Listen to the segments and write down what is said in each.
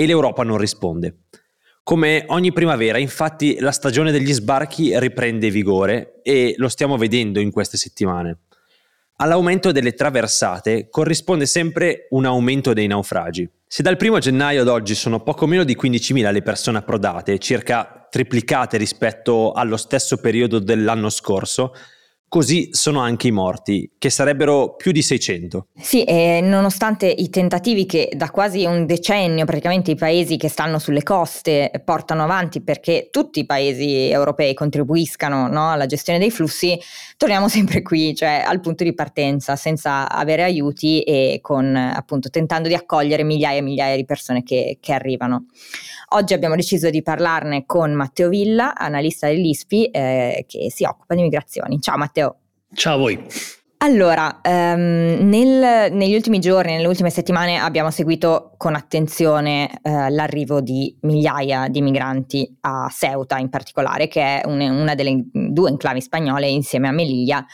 e l'Europa non risponde. Come ogni primavera, infatti, la stagione degli sbarchi riprende vigore e lo stiamo vedendo in queste settimane. All'aumento delle traversate corrisponde sempre un aumento dei naufragi. Se dal 1 gennaio ad oggi sono poco meno di 15.000 le persone approdate, circa triplicate rispetto allo stesso periodo dell'anno scorso, Così sono anche i morti, che sarebbero più di 600. Sì, e nonostante i tentativi che da quasi un decennio praticamente i paesi che stanno sulle coste portano avanti perché tutti i paesi europei contribuiscano no, alla gestione dei flussi, torniamo sempre qui, cioè al punto di partenza, senza avere aiuti e con appunto tentando di accogliere migliaia e migliaia di persone che, che arrivano. Oggi abbiamo deciso di parlarne con Matteo Villa, analista dell'ISPI, eh, che si occupa di migrazioni. Ciao Matteo. Ciao a voi. Allora, um, nel, negli ultimi giorni, nelle ultime settimane abbiamo seguito con attenzione uh, l'arrivo di migliaia di migranti a Ceuta in particolare, che è un, una delle due enclavi spagnole insieme a Melilla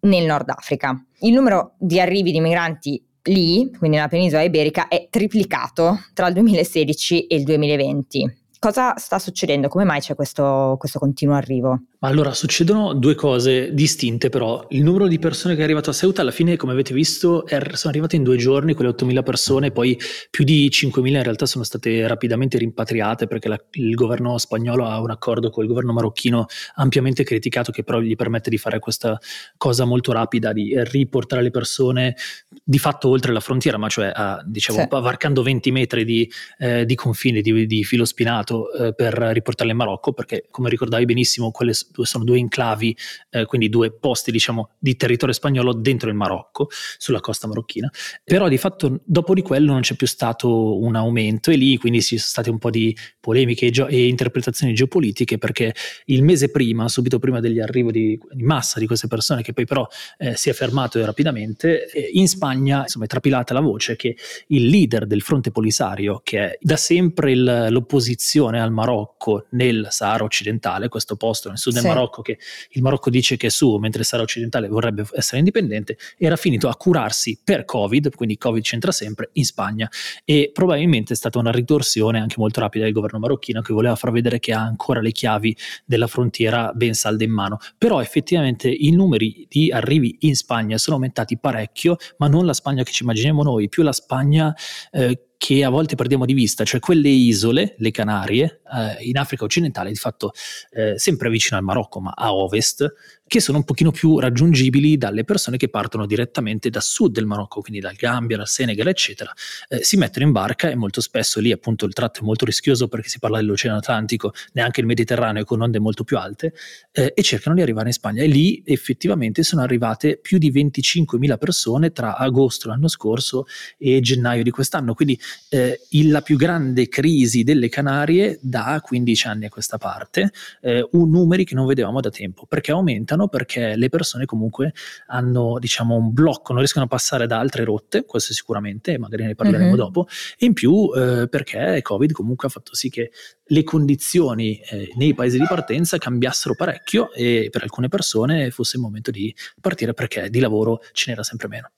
nel Nord Africa. Il numero di arrivi di migranti lì, quindi nella penisola iberica, è triplicato tra il 2016 e il 2020. Cosa sta succedendo? Come mai c'è questo, questo continuo arrivo? Ma allora succedono due cose distinte però. Il numero di persone che è arrivato a Ceuta alla fine, come avete visto, è, sono arrivate in due giorni, quelle 8.000 persone, poi più di 5.000 in realtà sono state rapidamente rimpatriate perché la, il governo spagnolo ha un accordo con il governo marocchino ampiamente criticato che però gli permette di fare questa cosa molto rapida, di riportare le persone di fatto oltre la frontiera, ma cioè a, diciamo, sì. varcando 20 metri di, eh, di confine, di, di filo spinato eh, per riportarle in Marocco, perché come ricordavi benissimo quelle sono due enclavi, eh, quindi due posti diciamo di territorio spagnolo dentro il Marocco, sulla costa marocchina, però di fatto dopo di quello non c'è più stato un aumento e lì quindi ci sono state un po' di polemiche e, geo- e interpretazioni geopolitiche perché il mese prima, subito prima degli arrivi di, di massa di queste persone che poi però eh, si è fermato rapidamente, eh, in Spagna insomma è trapilata la voce che il leader del fronte polisario che è da sempre il, l'opposizione al Marocco nel Sahara occidentale, questo posto nel sud del sì. Marocco che il Marocco dice che è suo mentre il Sahara occidentale vorrebbe essere indipendente, era finito a curarsi per Covid, quindi Covid c'entra sempre, in Spagna e probabilmente è stata una ritorsione anche molto rapida del governo marocchino che voleva far vedere che ha ancora le chiavi della frontiera ben salde in mano. Però effettivamente i numeri di arrivi in Spagna sono aumentati parecchio, ma non la Spagna che ci immaginiamo noi, più la Spagna eh, che a volte perdiamo di vista, cioè quelle isole, le Canarie, eh, in Africa occidentale, di fatto eh, sempre vicino al Marocco, ma a ovest, che sono un pochino più raggiungibili dalle persone che partono direttamente da sud del Marocco, quindi dal Gambia, dal Senegal, eccetera. Eh, si mettono in barca e molto spesso lì appunto il tratto è molto rischioso perché si parla dell'Oceano Atlantico, neanche il Mediterraneo con onde molto più alte, eh, e cercano di arrivare in Spagna. E lì effettivamente sono arrivate più di 25.000 persone tra agosto l'anno scorso e gennaio di quest'anno, quindi eh, la più grande crisi delle Canarie da 15 anni a questa parte, eh, un numeri che non vedevamo da tempo, perché aumentano bloccano perché le persone comunque hanno diciamo un blocco, non riescono a passare da altre rotte, questo sicuramente, magari ne parleremo uh-huh. dopo, e in più eh, perché Covid comunque ha fatto sì che le condizioni eh, nei paesi di partenza cambiassero parecchio e per alcune persone fosse il momento di partire perché di lavoro ce n'era sempre meno.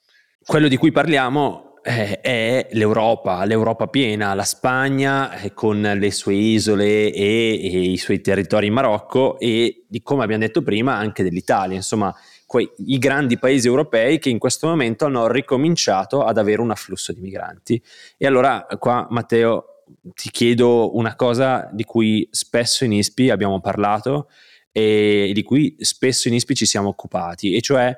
Quello di cui parliamo è l'Europa, l'Europa piena, la Spagna eh, con le sue isole e, e, i suoi territori in Marocco e di come abbiamo detto prima anche dell'Italia, insomma quei, i grandi paesi europei che in questo momento hanno ricominciato ad avere un afflusso di migranti. E allora qua Matteo ti chiedo una cosa di cui spesso in ISPI abbiamo parlato e di cui spesso in ISPI ci siamo occupati, e cioè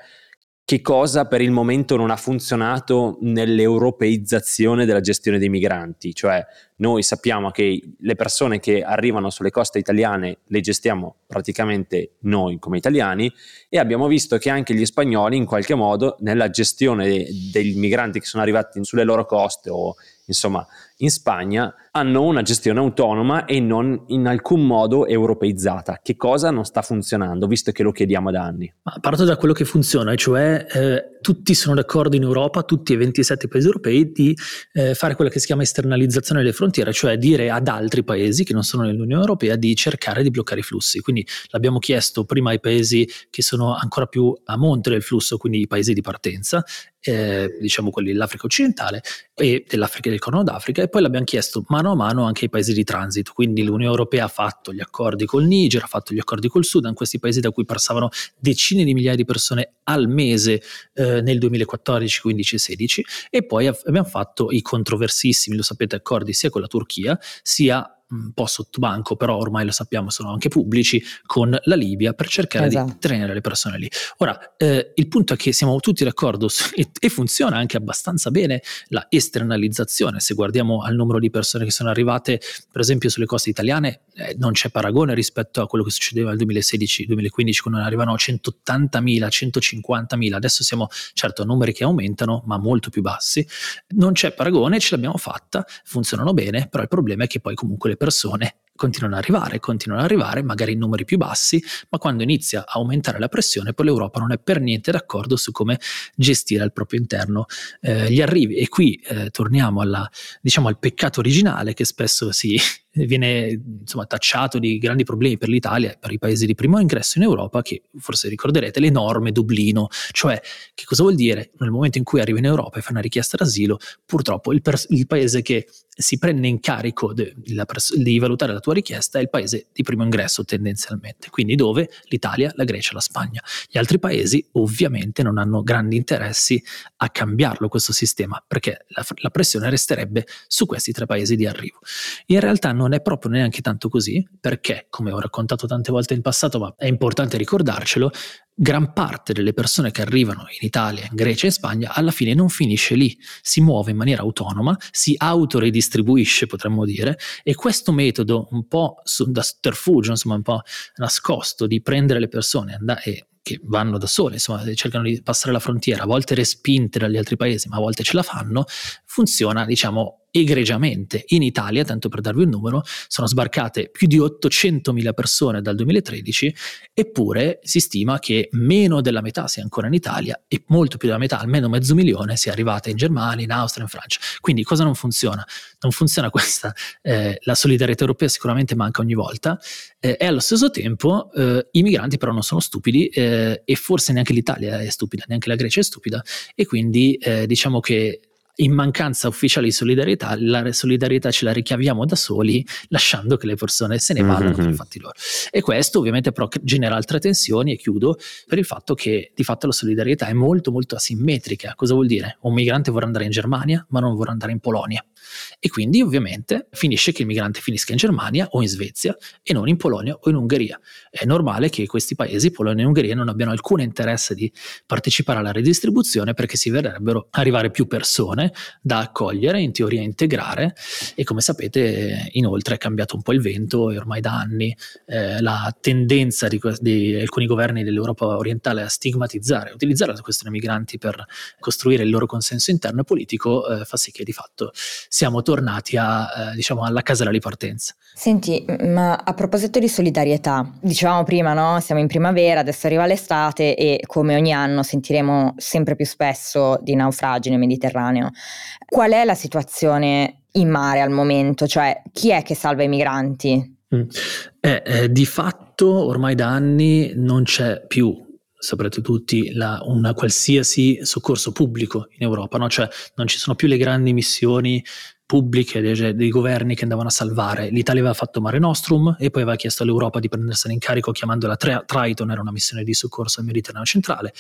che cosa per il momento non ha funzionato nell'europeizzazione della gestione dei migranti, cioè noi sappiamo che le persone che arrivano sulle coste italiane le gestiamo praticamente noi come italiani e abbiamo visto che anche gli spagnoli in qualche modo nella gestione dei migranti che sono arrivati sulle loro coste o insomma in Spagna hanno una gestione autonoma e non in alcun modo europeizzata. Che cosa non sta funzionando, visto che lo chiediamo da anni? Ma parto da quello che funziona, cioè eh, tutti sono d'accordo in Europa, tutti i 27 paesi europei, di eh, fare quella che si chiama esternalizzazione delle frontiere, cioè dire ad altri paesi che non sono nell'Unione Europea di cercare di bloccare i flussi. Quindi l'abbiamo chiesto prima ai paesi che sono ancora più a monte del flusso, quindi i paesi di partenza, eh, diciamo quelli dell'Africa occidentale e dell'Africa del Corno d'Africa, e poi l'abbiamo chiesto mano a mano anche ai paesi di transito. Quindi l'Unione Europea ha fatto gli accordi col Niger, ha fatto gli accordi col Sudan, questi paesi da cui passavano decine di migliaia di persone al mese eh, nel 2014, 15 e 16, e poi abbiamo fatto i controversissimi, lo sapete, accordi sia con la Turchia sia un po' sottobanco, però ormai lo sappiamo, sono anche pubblici, con la Libia per cercare esatto. di tenere le persone lì. Ora, eh, il punto è che siamo tutti d'accordo su, e, e, funziona anche abbastanza bene la esternalizzazione. Se guardiamo al numero di persone che sono arrivate, per esempio, sulle coste italiane, eh, non c'è paragone rispetto a quello che succedeva nel 2016-2015, quando arrivavano 180.000, 150.000. Adesso siamo certo a numeri che aumentano, ma molto più bassi. Non c'è paragone, ce l'abbiamo fatta, funzionano bene, però il problema è che poi comunque le persone continuano ad arrivare, continuano ad arrivare, magari in numeri più bassi, ma quando inizia a aumentare la pressione, poi l'Europa non è per niente d'accordo su come gestire al proprio interno eh, gli arrivi. E qui eh, torniamo alla, diciamo, al peccato originale che spesso si, viene insomma, tacciato di grandi problemi per l'Italia e per i paesi di primo ingresso in Europa, che forse ricorderete le norme Dublino, cioè che cosa vuol dire? Nel momento in cui arrivi in Europa e fai una richiesta d'asilo, purtroppo il, pers- il paese che si prende in carico de- pers- di valutare la tua richiesta è il paese di primo ingresso tendenzialmente, quindi dove l'Italia, la Grecia, la Spagna. Gli altri paesi ovviamente non hanno grandi interessi a cambiarlo questo sistema, perché la, la pressione resterebbe su questi tre paesi di arrivo. In realtà non è proprio neanche tanto così, perché, come ho raccontato tante volte in passato, ma è importante ricordarcelo, gran parte delle persone che arrivano in Italia, in Grecia e in Spagna alla fine non finisce lì, si muove in maniera autonoma, si autoredistribuisce potremmo dire e questo metodo un po' da sotterfugio, insomma un po' nascosto di prendere le persone e che vanno da sole, insomma, cercano di passare la frontiera, a volte respinte dagli altri paesi, ma a volte ce la fanno, funziona, diciamo, egregiamente. In Italia, tanto per darvi un numero, sono sbarcate più di 800.000 persone dal 2013, eppure si stima che meno della metà sia ancora in Italia e molto più della metà, almeno mezzo milione, sia arrivata in Germania, in Austria, in Francia. Quindi cosa non funziona? Non funziona questa, eh, la solidarietà europea sicuramente manca ogni volta eh, e allo stesso tempo eh, i migranti però non sono stupidi eh, e forse neanche l'Italia è stupida, neanche la Grecia è stupida e quindi eh, diciamo che in mancanza ufficiale di solidarietà, la solidarietà ce la richiaviamo da soli, lasciando che le persone se ne vadano mm-hmm. per i fatti loro. E questo ovviamente però genera altre tensioni, e chiudo, per il fatto che di fatto la solidarietà è molto molto asimmetrica. Cosa vuol dire? Un migrante vorrà andare in Germania, ma non vorrà andare in Polonia. E quindi ovviamente finisce che il migrante finisca in Germania o in Svezia e non in Polonia o in Ungheria. È normale che questi paesi, Polonia e Ungheria, non abbiano alcun interesse di partecipare alla redistribuzione perché si vedrebbero arrivare più persone da accogliere, in teoria integrare e come sapete inoltre è cambiato un po' il vento e ormai da anni eh, la tendenza di, di, alcuni governi dell'Europa orientale a stigmatizzare, a utilizzare la questione migranti per costruire il loro consenso interno e politico eh, fa sì che di fatto siamo tornati a, eh, diciamo, alla casella di partenza. Senti, ma a proposito di solidarietà, dicevamo prima, no? Siamo in primavera, adesso arriva l'estate e come ogni anno sentiremo sempre più spesso di naufragi nel Mediterraneo. Qual è la situazione in mare al momento? Cioè, chi è che salva i migranti? Mm. Eh, eh, di fatto ormai da anni non c'è più saprete tutti, la, un qualsiasi soccorso pubblico in Europa, no? cioè non ci sono più le grandi missioni pubbliche dei, dei, governi che andavano a salvare. L'Italia aveva fatto Mare Nostrum e poi aveva chiesto all'Europa di prendersene in carico chiamandola Triton, era una missione di soccorso al Mediterraneo centrale,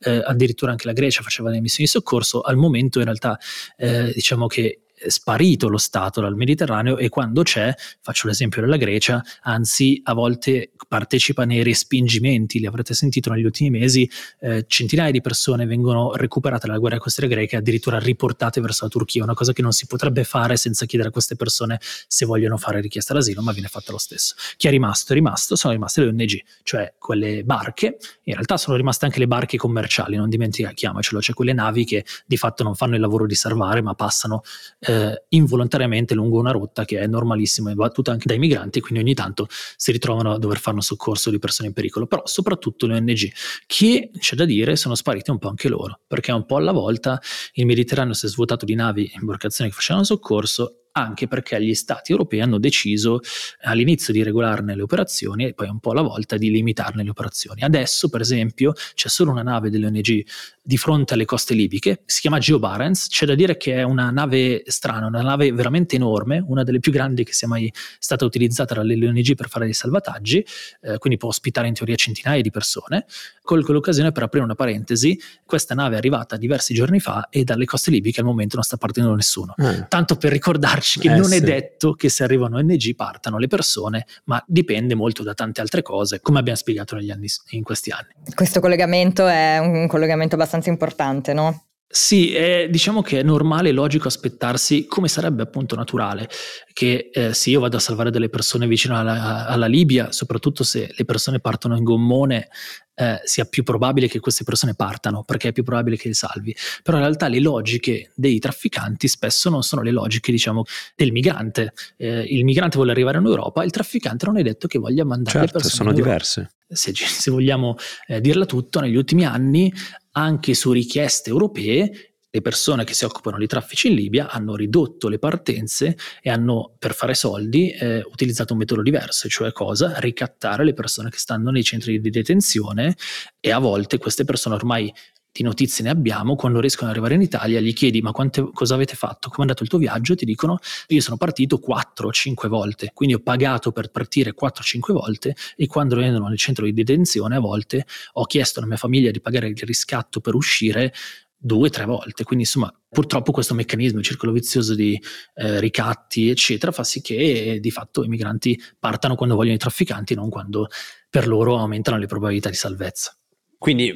eh, addirittura anche la Grecia faceva delle missioni di soccorso, al momento in realtà eh, diciamo che sparito lo Stato dal Mediterraneo e quando c'è, faccio l'esempio della Grecia, anzi a volte partecipa nei respingimenti, li avrete sentito negli ultimi mesi, eh, centinaia di persone vengono recuperate dalla guerra costiera greca e addirittura riportate verso la Turchia, una cosa che non si potrebbe fare senza chiedere a queste persone se vogliono fare richiesta d'asilo, ma viene fatta lo stesso. Chi è rimasto? È rimasto, sono rimaste le ONG, cioè quelle barche, in realtà sono rimaste anche le barche commerciali, non dimentichiamocelo, cioè quelle navi che di fatto non fanno il lavoro di salvare, ma passano eh, involontariamente lungo una rotta che è normalissima e battuta anche dai migranti, quindi ogni tanto si ritrovano a dover fare un soccorso di persone in pericolo, però soprattutto le ONG, che c'è da dire sono sparite un po' anche loro, perché un po' alla volta il Mediterraneo si è svuotato di navi e imbarcazioni che facevano soccorso anche perché gli stati europei hanno deciso all'inizio di regolarne le operazioni e poi un po' alla volta di limitarne le operazioni. Adesso, per esempio, c'è solo una nave dell'ONG di fronte alle coste libiche, si chiama Geo Barents, c'è da dire che è una nave strana, una nave veramente enorme, una delle più grandi che sia mai stata utilizzata dalle ONG per fare dei salvataggi, eh, quindi può ospitare in teoria centinaia di persone. Colgo l'occasione per aprire una parentesi, questa nave è arrivata diversi giorni fa e dalle coste libiche al momento non sta partendo nessuno. Mm. Tanto per ricordarci che eh, non sì. è detto che se arrivano ONG partano le persone, ma dipende molto da tante altre cose, come abbiamo spiegato negli anni, in questi anni. Questo collegamento è un collegamento abbastanza importante, no? Sì, è, diciamo che è normale e logico aspettarsi, come sarebbe appunto naturale, che eh, se io vado a salvare delle persone vicino alla, alla, Libia, soprattutto se le persone partono in gommone, eh, sia più probabile che queste persone partano, perché è più probabile che li salvi. Però in realtà le logiche dei trafficanti spesso non sono le logiche, diciamo, del migrante. Eh, il migrante vuole arrivare in Europa, il trafficante non è detto che voglia mandare certo, le persone. sono diverse. Se, se vogliamo eh, dirla tutto, negli ultimi anni anche su richieste europee le persone che si occupano di traffici in Libia hanno ridotto le partenze e hanno, per fare soldi, eh, utilizzato un metodo diverso, cioè cosa? Ricattare le persone che stanno nei centri di detenzione e a volte queste persone ormai di notizie ne abbiamo, quando riescono ad arrivare in Italia gli chiedi ma quante, cosa avete fatto, come è andato il tuo viaggio, ti dicono io sono partito 4 o 5 volte, quindi ho pagato per partire 4 o 5 volte e quando vengono nel centro di detenzione a volte ho chiesto alla mia famiglia di pagare il riscatto per uscire due o tre volte. Quindi, insomma, purtroppo questo meccanismo, il circolo vizioso di eh, ricatti, eccetera, fa sì che eh, di fatto i migranti partano quando vogliono i trafficanti, non quando per loro aumentano le probabilità di salvezza. Quindi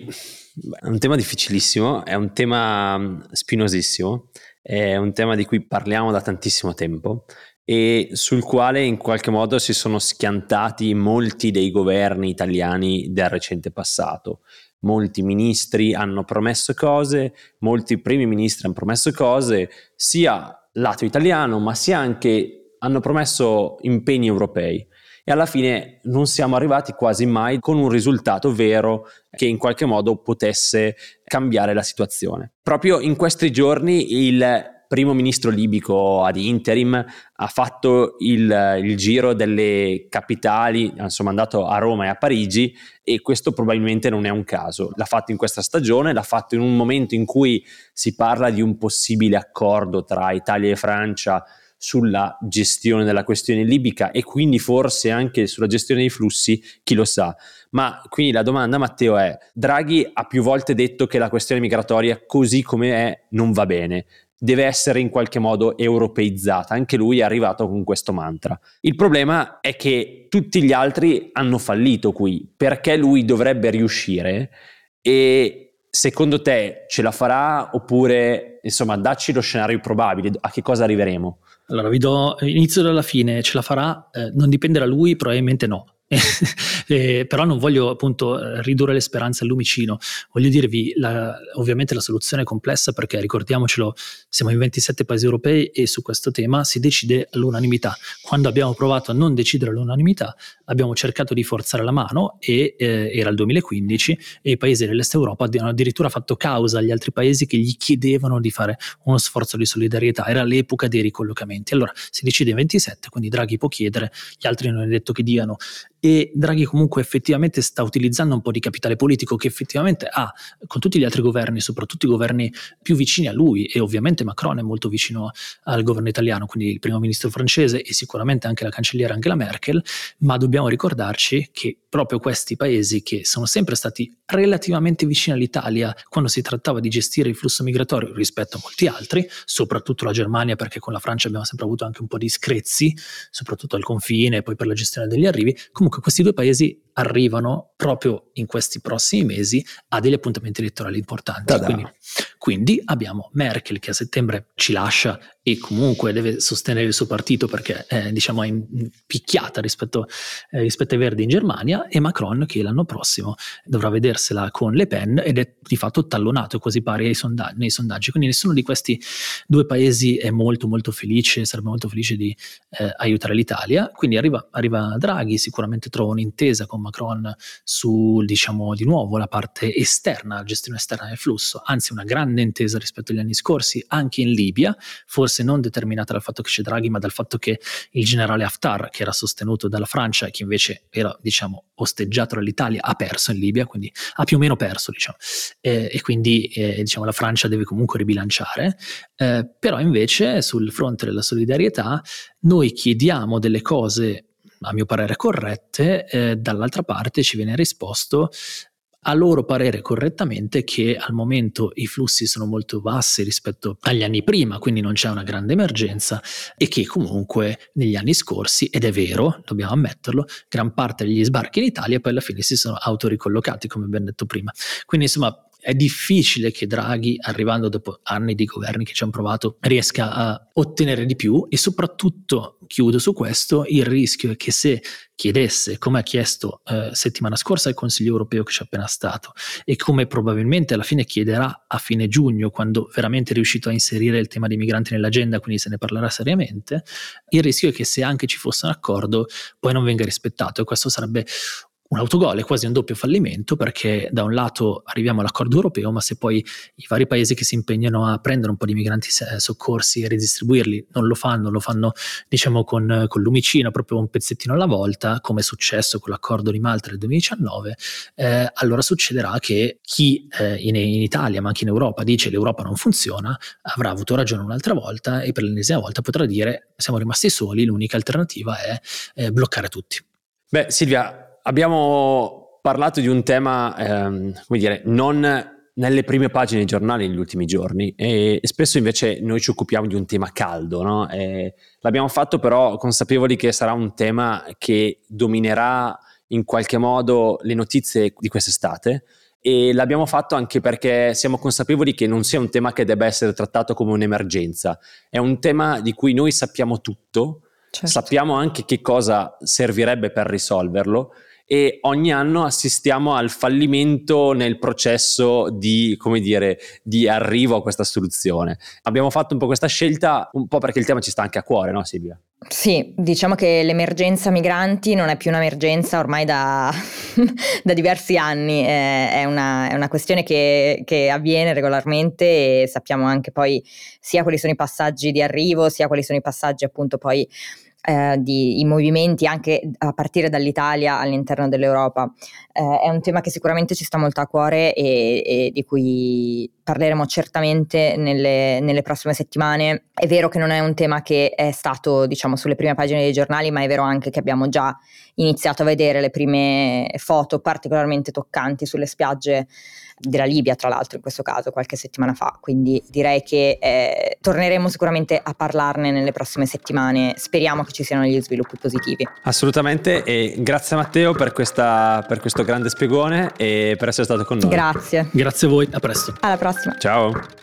è un tema difficilissimo, è un tema mm, spinosissimo, è un tema di cui parliamo da tantissimo tempo e sul quale in qualche modo si sono schiantati molti dei governi italiani del recente passato. Molti ministri hanno promesso cose, molti primi ministri hanno promesso cose, sia lato italiano, ma sia anche hanno promesso impegni europei e alla fine non siamo arrivati quasi mai con un risultato vero che in qualche modo potesse cambiare la situazione. Proprio in questi giorni il primo ministro libico ad interim ha fatto il, il, giro delle capitali, insomma è andato a Roma e a Parigi e questo probabilmente non è un caso. L'ha fatto in questa stagione, l'ha fatto in un momento in cui si parla di un possibile accordo tra Italia e Francia sulla gestione della questione libica e quindi forse anche sulla gestione dei flussi, chi lo sa. Ma quindi la domanda, Matteo, è: Draghi ha più volte detto che la questione migratoria, così come è, non va bene. Deve essere in qualche modo europeizzata. Anche lui è arrivato con questo mantra. Il problema è che tutti gli altri hanno fallito qui perché lui dovrebbe riuscire e secondo te ce la farà oppure insomma dacci lo scenario probabile a che cosa arriveremo allora, vi do inizio dalla fine, ce la farà? Eh, non dipende da lui, probabilmente no. Eh, però non voglio appunto ridurre le speranze al lumicino, voglio dirvi, la, ovviamente la soluzione è complessa perché ricordiamocelo, siamo in 27 paesi europei e su questo tema si decide all'unanimità. Quando abbiamo provato a non decidere all'unanimità abbiamo cercato di forzare la mano e eh, era il 2015 e i paesi dell'est Europa hanno addirittura fatto causa agli altri paesi che gli chiedevano di fare uno sforzo di solidarietà, era l'epoca dei ricollocamenti. Allora si decide in 27, quindi Draghi può chiedere, gli altri non è detto che diano e Draghi comunque effettivamente sta utilizzando un po' di capitale politico che effettivamente ha con tutti gli altri governi, soprattutto i governi più vicini a lui e ovviamente Macron è molto vicino al governo italiano, quindi il primo ministro francese e sicuramente anche la cancelliera Angela Merkel, ma dobbiamo ricordarci che proprio questi paesi che sono sempre stati relativamente vicini all'Italia quando si trattava di gestire il flusso migratorio rispetto a molti altri, soprattutto la Germania perché con la Francia abbiamo sempre avuto anche un po' di screzi, soprattutto al confine e poi per la gestione degli arrivi, comunque questi due paesi arrivano proprio in questi prossimi mesi a degli appuntamenti elettorali importanti. Quindi, quindi, abbiamo Merkel che a settembre ci lascia e comunque deve sostenere il suo partito perché eh, diciamo, è impicchiata rispetto, eh, rispetto, ai Verdi in Germania e Macron che l'anno prossimo dovrà vedersela con Le Pen ed è di fatto tallonato quasi pari sondaggi, nei sondaggi. Quindi nessuno di questi due paesi è molto molto felice, sarebbe molto felice di eh, aiutare l'Italia. Quindi arriva, arriva, Draghi, sicuramente trova un'intesa con Macron su diciamo di nuovo la parte esterna, la gestione esterna del flusso, anzi una grande intesa rispetto agli anni scorsi anche in Libia, forse non determinata dal fatto che c'è Draghi, ma dal fatto che il generale Haftar, che era sostenuto dalla Francia e che invece era, diciamo, osteggiato dall'Italia, ha perso in Libia, quindi ha più o meno perso, diciamo. Eh, e quindi, eh, diciamo, la Francia deve comunque ribilanciare. Eh, però invece, sul fronte della solidarietà, noi chiediamo delle cose a mio parere corrette, eh, dall'altra parte ci viene risposto a loro parere correttamente che al momento i flussi sono molto bassi rispetto agli anni prima, quindi non c'è una grande emergenza e che comunque negli anni scorsi, ed è vero, dobbiamo ammetterlo, gran parte degli sbarchi in Italia poi alla fine si sono autoricollocati, come abbiamo detto prima. Quindi insomma è difficile che Draghi, arrivando dopo anni di governi che ci hanno provato, riesca a ottenere di più e soprattutto, chiudo su questo, il rischio è che se chiedesse, come ha chiesto eh, settimana scorsa al Consiglio europeo che c'è appena stato e come probabilmente alla fine chiederà a fine giugno, quando veramente è riuscito a inserire il tema dei migranti nell'agenda, quindi se ne parlerà seriamente, il rischio è che se anche ci fosse un accordo poi non venga rispettato e questo sarebbe un autogol, è quasi un doppio fallimento perché da un lato arriviamo all'accordo europeo, ma se poi i vari paesi che si impegnano a prendere un po' di migranti soccorsi e ridistribuirli non lo fanno, lo fanno diciamo con, con lumicino, proprio un pezzettino alla volta, come è successo con l'accordo di Malta del 2019, eh, allora succederà che chi eh, in, in, Italia ma anche in Europa dice l'Europa non funziona, avrà avuto ragione un'altra volta e per l'ennesima volta potrà dire siamo rimasti soli, l'unica alternativa è eh, bloccare tutti. Beh Silvia, abbiamo parlato di un tema, ehm, come dire, non nelle prime pagine dei giornali negli ultimi giorni e spesso invece noi ci occupiamo di un tema caldo, no? l'abbiamo fatto però consapevoli che sarà un tema che dominerà in qualche modo le notizie di quest'estate e l'abbiamo fatto anche perché siamo consapevoli che non sia un tema che debba essere trattato come un'emergenza, è un tema di cui noi sappiamo tutto, certo. sappiamo anche che cosa servirebbe per risolverlo e ogni anno assistiamo al fallimento nel processo di, come dire, di arrivo a questa soluzione. Abbiamo fatto un po' questa scelta un po' perché il tema ci sta anche a cuore, no Silvia? Sì, diciamo che l'emergenza migranti non è più un'emergenza ormai da, da diversi anni, è una, è una questione che, che, avviene regolarmente e sappiamo anche poi sia quali sono i passaggi di arrivo, sia quali sono i passaggi appunto poi eh, di, movimenti anche a partire dall'Italia all'interno dell'Europa. Eh, è un tema che sicuramente ci sta molto a cuore e, e di cui parleremo certamente nelle, nelle, prossime settimane. È vero che non è un tema che è stato, diciamo, sulle prime pagine dei giornali, ma è vero anche che abbiamo già iniziato a vedere le prime foto particolarmente toccanti sulle spiagge della Libia, tra l'altro, in questo caso, qualche settimana fa. Quindi direi che eh, torneremo sicuramente a parlarne nelle prossime settimane. Speriamo che ci siano degli sviluppi positivi. Assolutamente, e grazie Matteo per, questa, per questo grande spiegone e per essere stato con noi. Grazie. Grazie a voi, a presto. Alla prossima. Ciao.